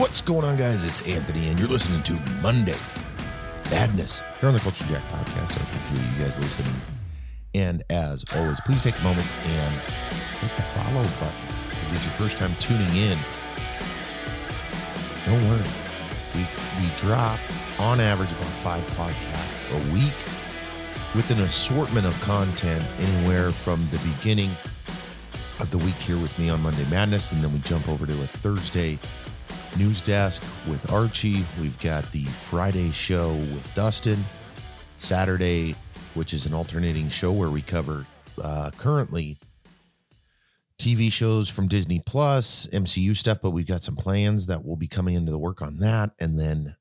What's going on, guys? It's Anthony, and you're listening to Monday Madness here on the Culture Jack podcast. I appreciate you guys listening. And as always, please take a moment and hit the follow button. If it's your first time tuning in, don't worry. We, we drop on average about five podcasts a week with an assortment of content anywhere from the beginning of the week here with me on Monday Madness, and then we jump over to a Thursday news desk with Archie. We've got the Friday show with Dustin, Saturday, which is an alternating show where we cover uh, currently TV shows from Disney Plus, MCU stuff, but we've got some plans that will be coming into the work on that. And then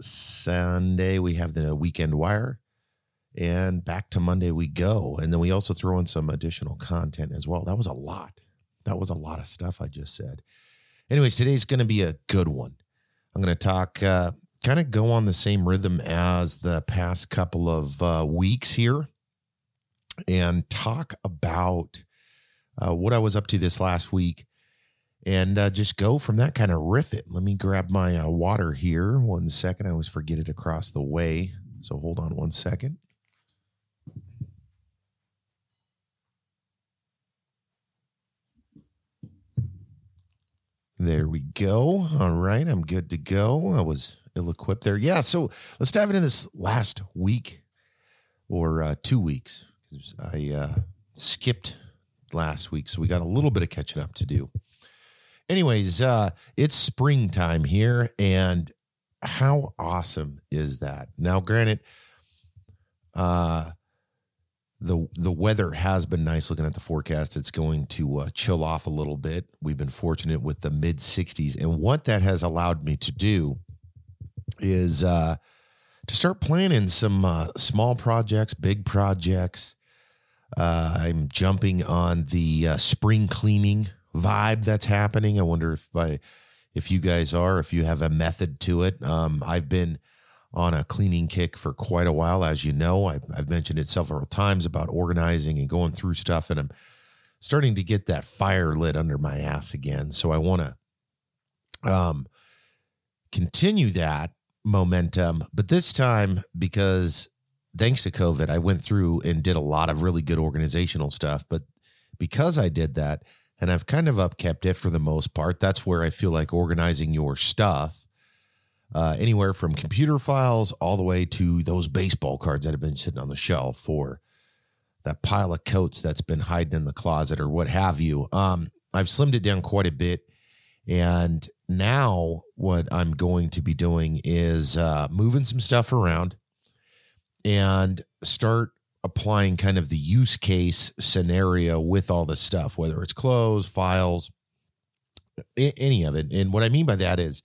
Sunday, we have the weekend wire. And back to Monday we go. And then we also throw in some additional content as well. That was a lot. That was a lot of stuff I just said. Anyways, today's going to be a good one. I'm going to talk, uh, kind of go on the same rhythm as the past couple of uh, weeks here and talk about uh, what I was up to this last week and uh, just go from that kind of riff it. Let me grab my uh, water here. One second. I always forget it across the way. So hold on one second. There we go. All right, I'm good to go. I was ill equipped there. Yeah, so let's dive into this last week or uh, two weeks. I uh, skipped last week, so we got a little bit of catching up to do. Anyways, uh, it's springtime here, and how awesome is that? Now, granted, uh, the the weather has been nice looking at the forecast. It's going to uh, chill off a little bit. We've been fortunate with the mid 60s and what that has allowed me to do is uh, to start planning some uh, small projects big projects. Uh, i'm jumping on the uh, spring cleaning vibe that's happening. I wonder if I, if you guys are if you have a method to it. Um, i've been on a cleaning kick for quite a while. As you know, I've, I've, mentioned it several times about organizing and going through stuff, and I'm starting to get that fire lit under my ass again. So I want to um, continue that momentum, but this time because thanks to COVID, I went through and did a lot of really good organizational stuff. But because I did that, and I've kind of upkept it for the most part, that's where I feel like organizing your stuff uh, anywhere from computer files all the way to those baseball cards that have been sitting on the shelf for that pile of coats that's been hiding in the closet or what have you. Um, I've slimmed it down quite a bit. And now what I'm going to be doing is uh, moving some stuff around and start applying kind of the use case scenario with all this stuff, whether it's clothes, files, any of it. And what I mean by that is,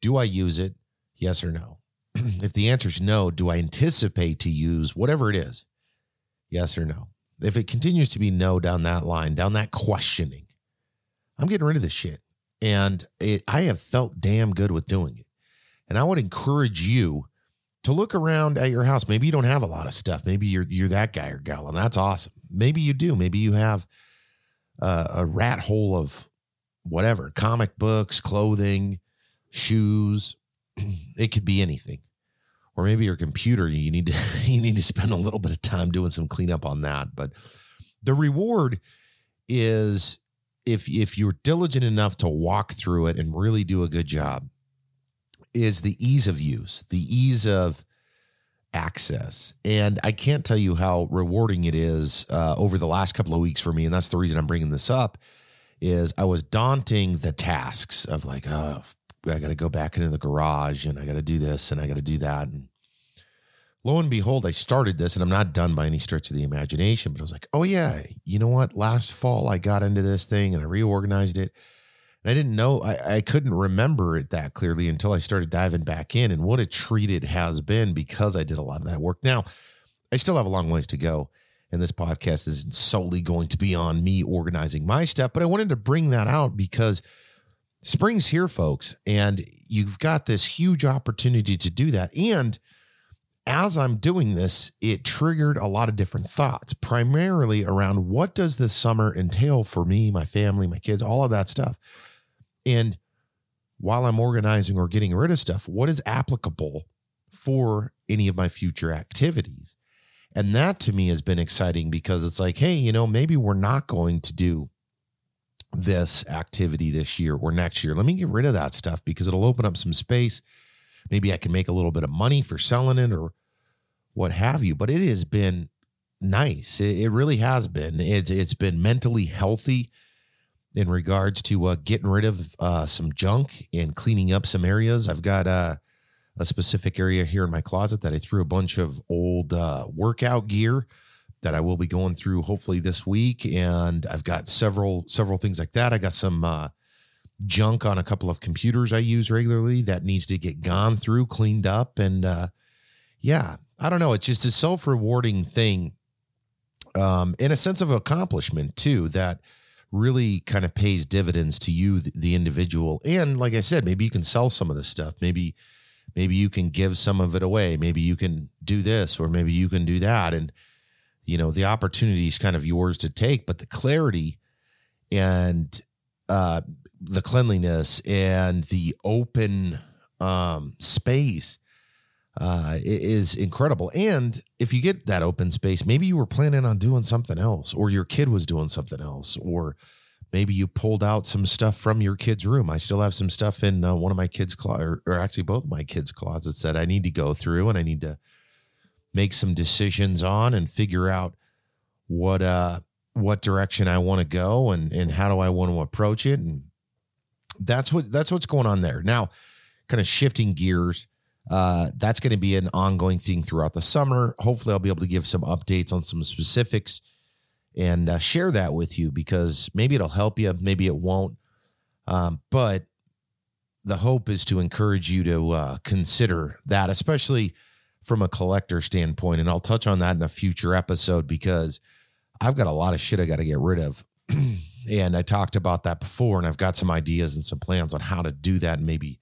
do I use it? Yes or no? if the answer is no, do I anticipate to use whatever it is? Yes or no? If it continues to be no down that line, down that questioning, I'm getting rid of this shit. And it, I have felt damn good with doing it. And I would encourage you to look around at your house. Maybe you don't have a lot of stuff. Maybe you're you're that guy or gal, and that's awesome. Maybe you do. Maybe you have a, a rat hole of whatever comic books, clothing, shoes. It could be anything. Or maybe your computer, you need to you need to spend a little bit of time doing some cleanup on that. But the reward is if if you're diligent enough to walk through it and really do a good job, is the ease of use, the ease of access. And I can't tell you how rewarding it is uh, over the last couple of weeks for me. And that's the reason I'm bringing this up is I was daunting the tasks of like, oh, I got to go back into the garage and I got to do this and I got to do that. And lo and behold, I started this and I'm not done by any stretch of the imagination, but I was like, oh, yeah, you know what? Last fall, I got into this thing and I reorganized it. And I didn't know, I, I couldn't remember it that clearly until I started diving back in. And what a treat it has been because I did a lot of that work. Now, I still have a long ways to go. And this podcast is solely going to be on me organizing my stuff. But I wanted to bring that out because spring's here, folks, and you've got this huge opportunity to do that. And as I'm doing this, it triggered a lot of different thoughts, primarily around what does this summer entail for me, my family, my kids, all of that stuff. And while I'm organizing or getting rid of stuff, what is applicable for any of my future activities? And that to me has been exciting because it's like, hey, you know, maybe we're not going to do this activity this year or next year. Let me get rid of that stuff because it'll open up some space. Maybe I can make a little bit of money for selling it or what have you. But it has been nice. It, really has been. It's it's been mentally healthy in regards to uh, getting rid of uh, some junk and cleaning up some areas. I've got uh, a specific area here in my closet that I threw a bunch of old uh, workout gear that I will be going through hopefully this week, and I've got several several things like that. I got some uh, junk on a couple of computers I use regularly that needs to get gone through, cleaned up, and uh, yeah, I don't know. It's just a self rewarding thing, um, in a sense of accomplishment too. That really kind of pays dividends to you, the, the individual. And like I said, maybe you can sell some of this stuff. Maybe maybe you can give some of it away. Maybe you can do this, or maybe you can do that, and you know the opportunity is kind of yours to take but the clarity and uh the cleanliness and the open um space uh is incredible. And if you get that open space maybe you were planning on doing something else or your kid was doing something else or maybe you pulled out some stuff from your kid's room. I still have some stuff in uh, one of my kids closet or, or actually both my kids closets that i need to go through and i need to make some decisions on and figure out what uh what direction I want to go and and how do I want to approach it and that's what that's what's going on there. Now, kind of shifting gears, uh that's going to be an ongoing thing throughout the summer. Hopefully I'll be able to give some updates on some specifics and uh, share that with you because maybe it'll help you, maybe it won't. Um, but the hope is to encourage you to uh, consider that, especially from a collector standpoint. And I'll touch on that in a future episode because I've got a lot of shit I got to get rid of. and I talked about that before, and I've got some ideas and some plans on how to do that and maybe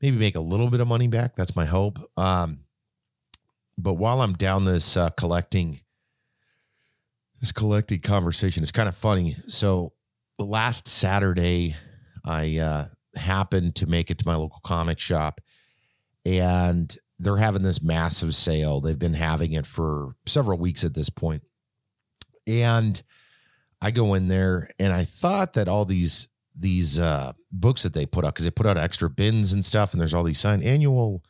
maybe make a little bit of money back. That's my hope. Um, but while I'm down this uh, collecting this collecting conversation, it's kind of funny. So last Saturday, I uh, happened to make it to my local comic shop, and they're having this massive sale. They've been having it for several weeks at this point. And I go in there and I thought that all these these uh books that they put out because they put out extra bins and stuff and there's all these signed annual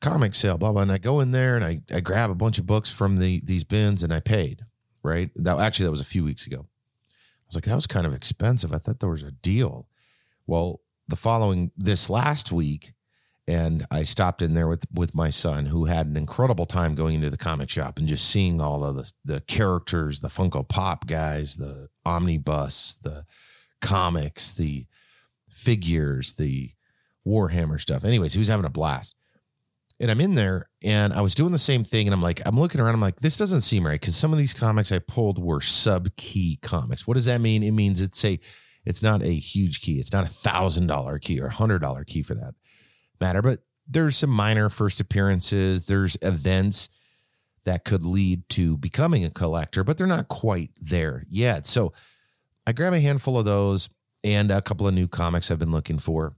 comic sale blah blah and I go in there and I I grab a bunch of books from the these bins and I paid right that actually that was a few weeks ago I was like that was kind of expensive I thought there was a deal well the following this last week and I stopped in there with with my son, who had an incredible time going into the comic shop and just seeing all of the the characters, the Funko Pop guys, the omnibus, the comics, the figures, the Warhammer stuff. Anyways, he was having a blast. And I'm in there and I was doing the same thing. And I'm like, I'm looking around. I'm like, this doesn't seem right. Cause some of these comics I pulled were sub key comics. What does that mean? It means it's a, it's not a huge key. It's not a thousand dollar key or a hundred dollar key for that matter, but there's some minor first appearances. There's events that could lead to becoming a collector, but they're not quite there yet. So I grab a handful of those and a couple of new comics I've been looking for.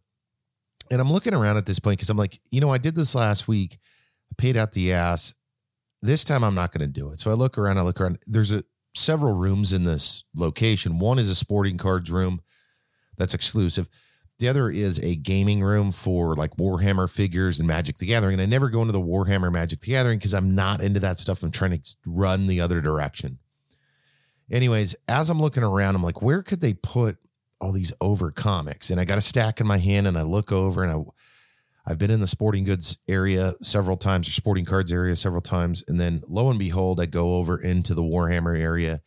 And I'm looking around at this point because I'm like, you know, I did this last week, I paid out the ass. This time I'm not going to do it. So I look around, I look around. There's a several rooms in this location. One is a sporting cards room that's exclusive. The other is a gaming room for like Warhammer figures and Magic the Gathering. And I never go into the Warhammer Magic the Gathering because I'm not into that stuff. I'm trying to run the other direction. Anyways, as I'm looking around, I'm like, where could they put all these over comics? And I got a stack in my hand and I look over and I I've been in the sporting goods area several times or sporting cards area several times. And then lo and behold, I go over into the Warhammer area,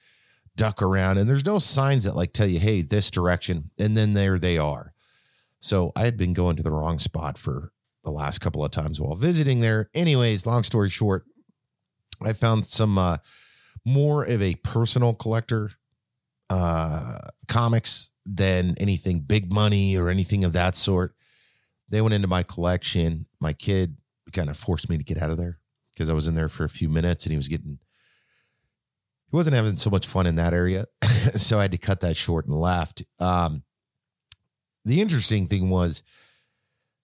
duck around, and there's no signs that like tell you, hey, this direction. And then there they are. So I had been going to the wrong spot for the last couple of times while visiting there. Anyways, long story short, I found some uh, more of a personal collector uh, comics than anything big money or anything of that sort. They went into my collection. My kid kind of forced me to get out of there because I was in there for a few minutes and he was getting he wasn't having so much fun in that area. so I had to cut that short and left. Um, the interesting thing was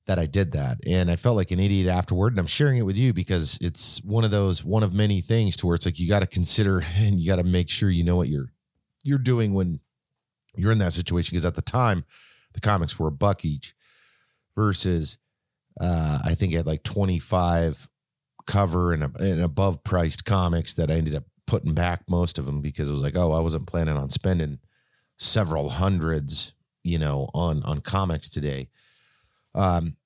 that I did that. And I felt like an idiot afterward. And I'm sharing it with you because it's one of those, one of many things to where it's like you got to consider and you got to make sure you know what you're you're doing when you're in that situation. Because at the time, the comics were a buck each versus uh I think at like 25 cover and, and above priced comics that I ended up putting back most of them because it was like, oh, I wasn't planning on spending several hundreds, you know, on on comics today. Um,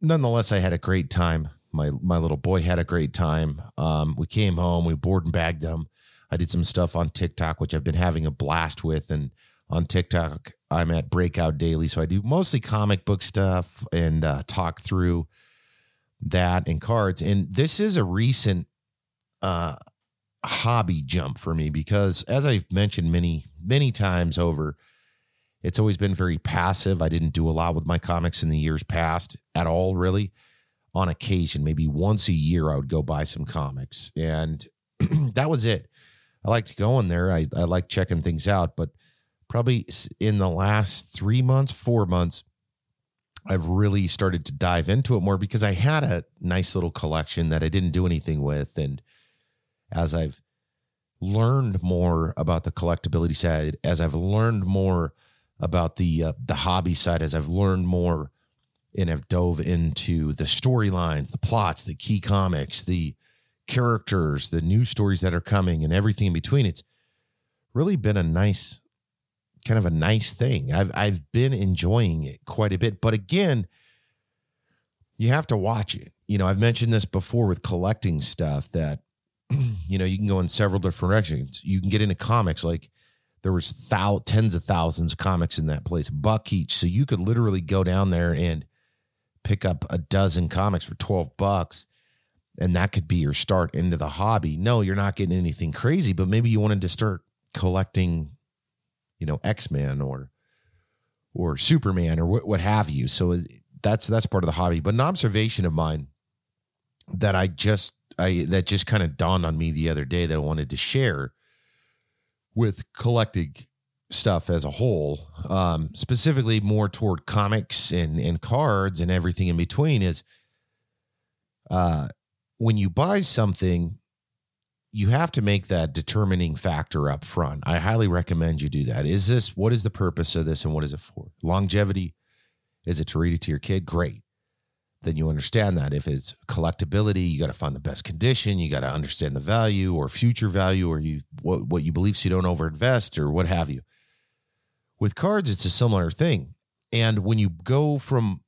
nonetheless, I had a great time. My my little boy had a great time. Um, we came home, we board and bagged them. I did some stuff on TikTok, which I've been having a blast with, and on TikTok, I'm at Breakout Daily, so I do mostly comic book stuff and uh, talk through that and cards. And this is a recent uh, hobby jump for me because, as I've mentioned many many times over, it's always been very passive. I didn't do a lot with my comics in the years past at all, really. On occasion, maybe once a year, I would go buy some comics, and that was it. I liked going there. I, I like checking things out, but probably in the last three months, four months, I've really started to dive into it more because I had a nice little collection that I didn't do anything with. And as I've learned more about the collectability side, as I've learned more about the uh, the hobby side as I've learned more and have dove into the storylines, the plots, the key comics, the characters, the new stories that are coming, and everything in between. It's really been a nice, kind of a nice thing. I've I've been enjoying it quite a bit, but again, you have to watch it. You know, I've mentioned this before with collecting stuff that you know you can go in several different directions. You can get into comics like there was thou- tens of thousands of comics in that place, buck each. So you could literally go down there and pick up a dozen comics for 12 bucks and that could be your start into the hobby. No, you're not getting anything crazy, but maybe you wanted to start collecting, you know, X-Men or or Superman or what, what have you. So uh, that's that's part of the hobby. But an observation of mine that I just I that just kind of dawned on me the other day that I wanted to share with collecting stuff as a whole, um, specifically more toward comics and and cards and everything in between, is uh, when you buy something, you have to make that determining factor up front. I highly recommend you do that. Is this what is the purpose of this and what is it for? Longevity? Is it to read it to your kid? Great then you understand that. If it's collectability, you got to find the best condition. You got to understand the value or future value, or you what what you believe so you don't overinvest or what have you. With cards, it's a similar thing. And when you go from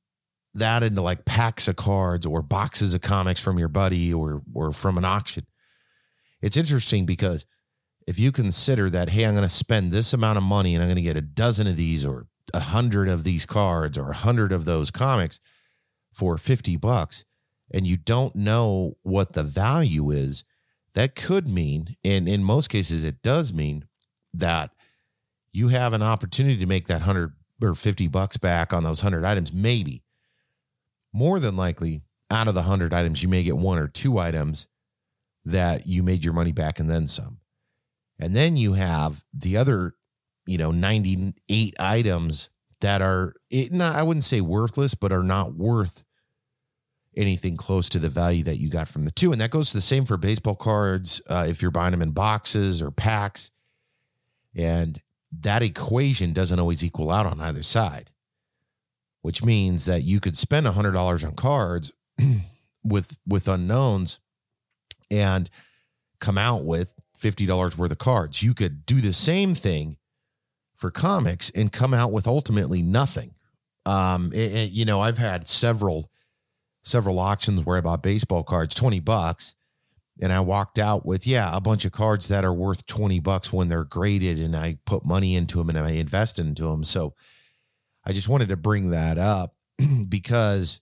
that into like packs of cards or boxes of comics from your buddy or or from an auction, it's interesting because if you consider that, hey, I'm going to spend this amount of money and I'm going to get a dozen of these or a hundred of these cards or a hundred of those comics for 50 bucks and you don't know what the value is, that could mean, and in most cases, it does mean that you have an opportunity to make that 100 or 50 bucks back on those 100 items. Maybe more than likely, out of the 100 items, you may get one or two items that you made your money back and then some. And then you have the other, you know, 98 items that are it not I wouldn't say worthless, but are not worth anything close to the value that you got from the two. And that goes the same for baseball cards uh, if you're buying them in boxes or packs. And that equation doesn't always equal out on either side, which means that you could spend $100 on cards with with unknowns and come out with $50 worth of cards. You could do the same thing for comics and come out with ultimately nothing. Um, it, it, you know, I've had several several auctions where I bought baseball cards, 20 bucks. And I walked out with, yeah, a bunch of cards that are worth 20 bucks when they're graded. And I put money into them and I invested into them. So I just wanted to bring that up because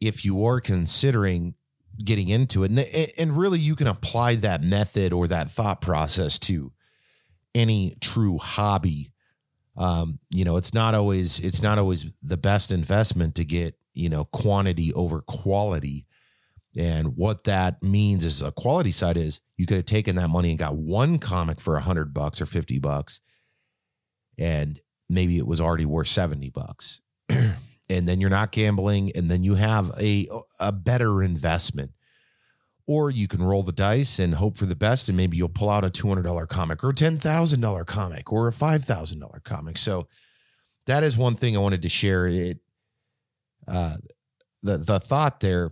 if you are considering getting into it, and, and really you can apply that method or that thought process to any true hobby um, you know, it's not always it's not always the best investment to get you know quantity over quality. And what that means is a quality side is you could have taken that money and got one comic for a hundred bucks or fifty bucks, and maybe it was already worth 70 bucks. and then you're not gambling and then you have a a better investment. Or you can roll the dice and hope for the best and maybe you'll pull out a $200 comic or a $10,000 comic or a $5,000 comic. So that is one thing I wanted to share it uh the the thought there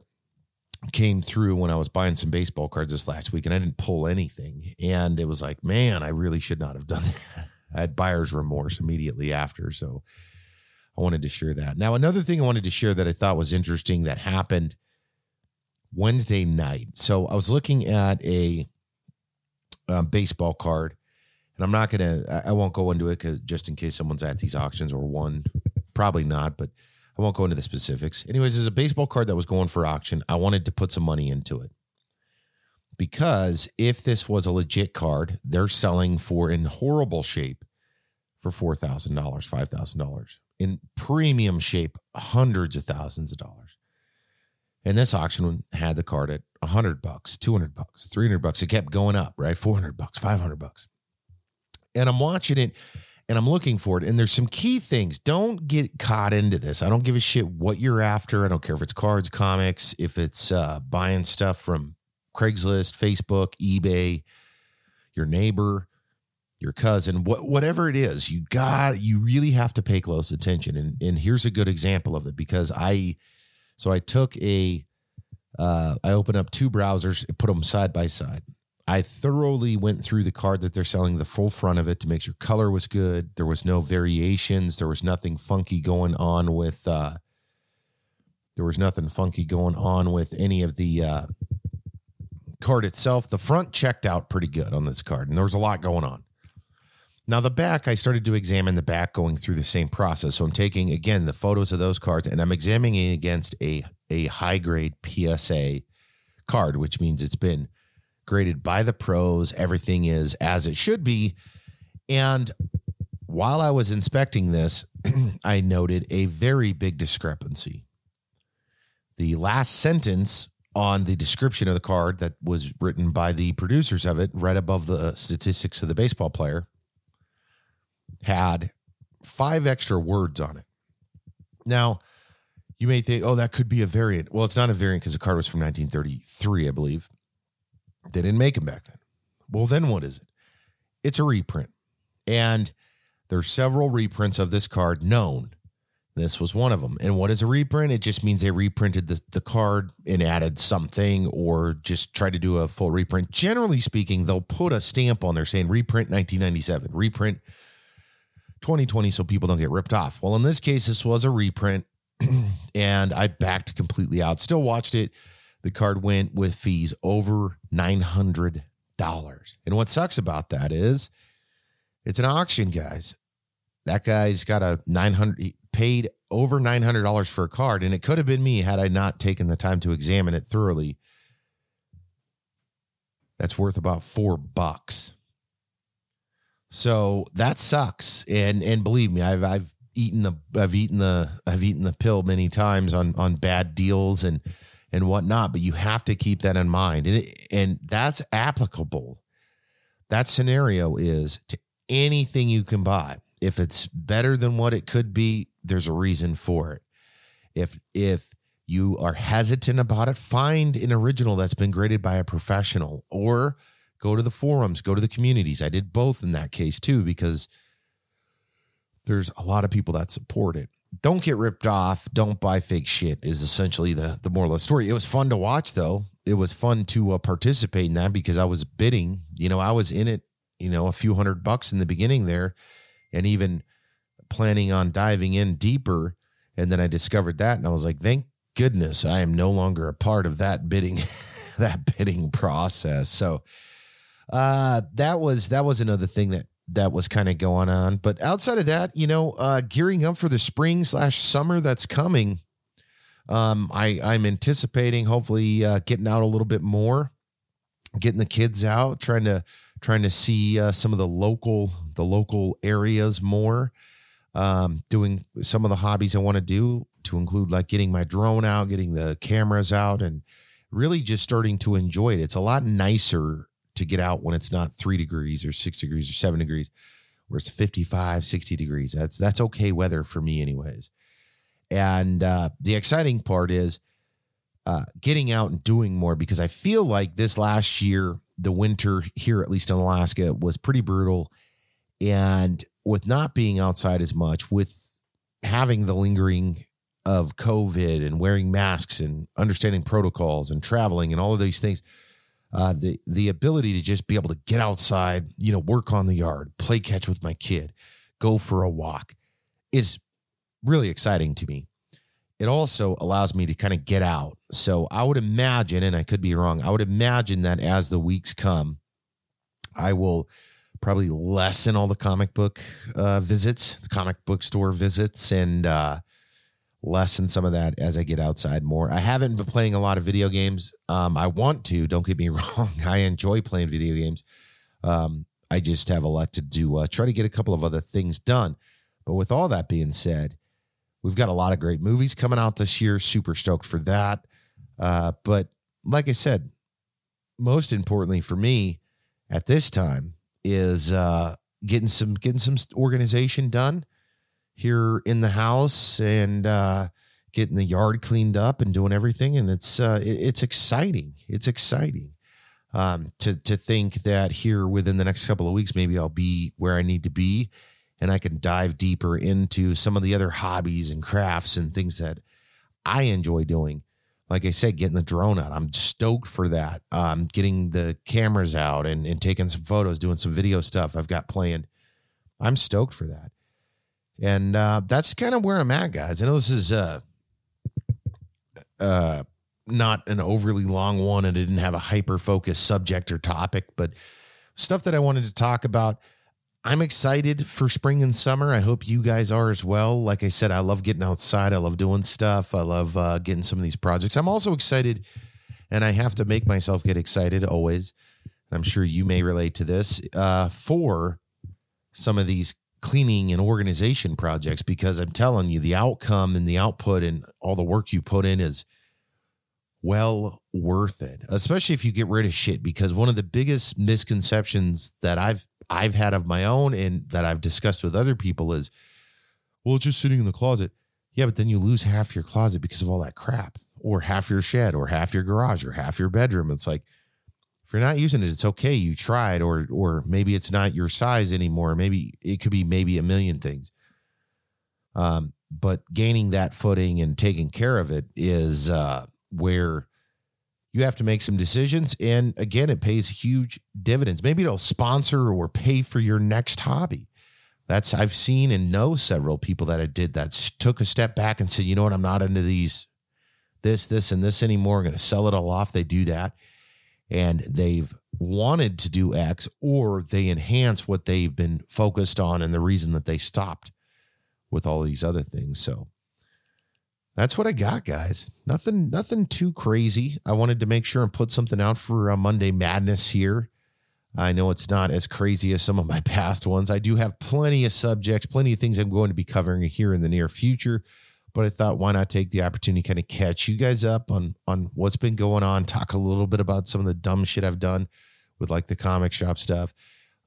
came through when I was buying some baseball cards this last week and I didn't pull anything. And it was like, man, I really should not have done that. I had buyer's remorse immediately after. So I wanted to share that. Now, another thing I wanted to share that I thought was interesting that happened Wednesday night. So I was looking at a um, baseball card, and I'm not going to, I won't go into it because just in case someone's at these auctions or one, probably not, but I won't go into the specifics. Anyways, there's a baseball card that was going for auction. I wanted to put some money into it because if this was a legit card, they're selling for in horrible shape for $4,000, $5,000. In premium shape, hundreds of thousands of dollars. And this auction had the card at 100 bucks, 200 bucks, 300 bucks. It kept going up, right? 400 bucks, 500 bucks. And I'm watching it and I'm looking for it. And there's some key things. Don't get caught into this. I don't give a shit what you're after. I don't care if it's cards, comics, if it's uh, buying stuff from Craigslist, Facebook, eBay, your neighbor, your cousin, what, whatever it is. You got you really have to pay close attention. And and here's a good example of it because I so I took a uh, I opened up two browsers, put them side by side. I thoroughly went through the card that they're selling, the full front of it, to make sure color was good. There was no variations. There was nothing funky going on with. Uh, there was nothing funky going on with any of the uh, card itself. The front checked out pretty good on this card, and there was a lot going on. Now the back, I started to examine the back, going through the same process. So I'm taking again the photos of those cards, and I'm examining it against a a high grade PSA card, which means it's been graded by the pros. Everything is as it should be. And while I was inspecting this, I noted a very big discrepancy. The last sentence on the description of the card that was written by the producers of it, right above the statistics of the baseball player, had five extra words on it. Now, you may think, oh, that could be a variant. Well, it's not a variant because the card was from 1933, I believe. They didn't make them back then. Well, then what is it? It's a reprint. And there's several reprints of this card known. This was one of them. And what is a reprint? It just means they reprinted the, the card and added something or just tried to do a full reprint. Generally speaking, they'll put a stamp on there saying reprint 1997, reprint 2020 so people don't get ripped off. Well, in this case, this was a reprint and I backed completely out. Still watched it the card went with fees over $900. And what sucks about that is it's an auction, guys. That guy's got a 900 paid over $900 for a card and it could have been me had I not taken the time to examine it thoroughly. That's worth about 4 bucks. So that sucks. And and believe me, I've I've eaten the I've eaten the I've eaten the pill many times on on bad deals and and whatnot. But you have to keep that in mind. And, it, and that's applicable. That scenario is to anything you can buy. If it's better than what it could be, there's a reason for it. If, if, you are hesitant about it, find an original that's been graded by a professional or go to the forums, go to the communities. I did both in that case too, because there's a lot of people that support it don't get ripped off. Don't buy fake shit is essentially the the moral of the story. It was fun to watch though. It was fun to uh, participate in that because I was bidding. You know, I was in it. You know, a few hundred bucks in the beginning there, and even planning on diving in deeper. And then I discovered that, and I was like, thank goodness I am no longer a part of that bidding that bidding process. So uh that was that was another thing that that was kind of going on. But outside of that, you know, uh, gearing up for the spring slash summer that's coming, um, I I'm anticipating hopefully uh, getting out a little bit more, getting the kids out, trying to trying to see uh, some of the local the local areas more, um, doing some of the hobbies I want to do to include like getting my drone out, getting the cameras out, and really just starting to enjoy it. It's a lot nicer to get out when it's not three degrees or six degrees or seven degrees. where it's 55, 60 degrees. That's that's okay weather for me, anyways. And uh, the exciting part is uh, getting out and doing more because I feel like this last year, the winter here, at least in Alaska, was pretty brutal. And with not being outside as much, with having the lingering of COVID and wearing masks and understanding protocols and traveling and all of these things, uh, the the ability to just be able to get outside, you know, work on the yard, play catch with my kid, go for a walk, is really exciting to me. It also allows me to kind of get out. So I would imagine, and I could be wrong, I would imagine that as the weeks come, I will probably lessen all the comic book uh, visits, the comic book store visits, and uh, lessen some of that as I get outside more. I haven't been playing a lot of video games. Um, I want to. Don't get me wrong. I enjoy playing video games. Um, I just have elected to uh, try to get a couple of other things done. But with all that being said, we've got a lot of great movies coming out this year. Super stoked for that. Uh, but like I said, most importantly for me at this time is uh, getting some getting some organization done here in the house and uh, getting the yard cleaned up and doing everything. And it's uh, it's exciting. It's exciting um, to to think that here within the next couple of weeks, maybe I'll be where I need to be, and I can dive deeper into some of the other hobbies and crafts and things that I enjoy doing. Like I said, getting the drone out. I'm stoked for that. Um, getting the cameras out and, and taking some photos, doing some video stuff I've got planned. I'm stoked for that. And uh, that's kind of where I'm at, guys. I know this is uh, uh, not an overly long one and it didn't have a hyper focused subject or topic, but stuff that I wanted to talk about. I'm excited for spring and summer. I hope you guys are as well. Like I said, I love getting outside. I love doing stuff. I love uh, getting some of these projects. I'm also excited, and I have to make myself get excited always. And I'm sure you may relate to this uh, for some of these cleaning and organization projects because I'm telling you, the outcome and the output and all the work you put in is well worth it, especially if you get rid of shit. Because one of the biggest misconceptions that I've I've had of my own and that I've discussed with other people is, well, it's just sitting in the closet. Yeah, but then you lose half your closet because of all that crap, or half your shed, or half your garage, or half your bedroom. It's like, if you're not using it, it's okay. You tried, or or maybe it's not your size anymore. Maybe it could be maybe a million things. Um, but gaining that footing and taking care of it is uh, where you have to make some decisions. And again, it pays huge dividends. Maybe it'll sponsor or pay for your next hobby. That's I've seen and know several people that I did that took a step back and said, you know what, I'm not into these, this, this, and this anymore. I'm going to sell it all off. They do that and they've wanted to do X or they enhance what they've been focused on and the reason that they stopped with all these other things. So that's what I got, guys. Nothing, nothing too crazy. I wanted to make sure and put something out for uh, Monday Madness here. I know it's not as crazy as some of my past ones. I do have plenty of subjects, plenty of things I'm going to be covering here in the near future but I thought why not take the opportunity to kind of catch you guys up on on what's been going on, talk a little bit about some of the dumb shit I've done with like the comic shop stuff.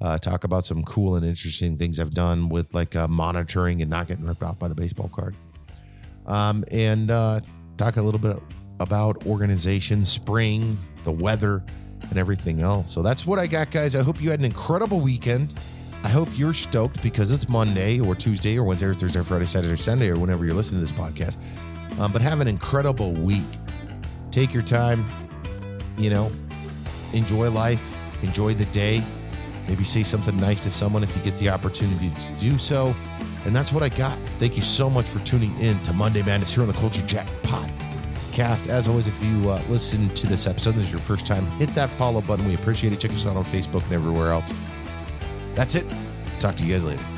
Uh, talk about some cool and interesting things I've done with like uh, monitoring and not getting ripped off by the baseball card. Um, and uh, talk a little bit about organization, spring, the weather, and everything else. So that's what I got, guys. I hope you had an incredible weekend. I hope you're stoked because it's Monday or Tuesday or Wednesday or Thursday or Friday, Saturday or Sunday or whenever you're listening to this podcast. Um, but have an incredible week. Take your time, you know, enjoy life, enjoy the day. Maybe say something nice to someone if you get the opportunity to do so. And that's what I got. Thank you so much for tuning in to Monday Madness here on the Culture Jack podcast. As always, if you uh, listen to this episode, this is your first time, hit that follow button. We appreciate it. Check us out on Facebook and everywhere else. That's it. Talk to you guys later.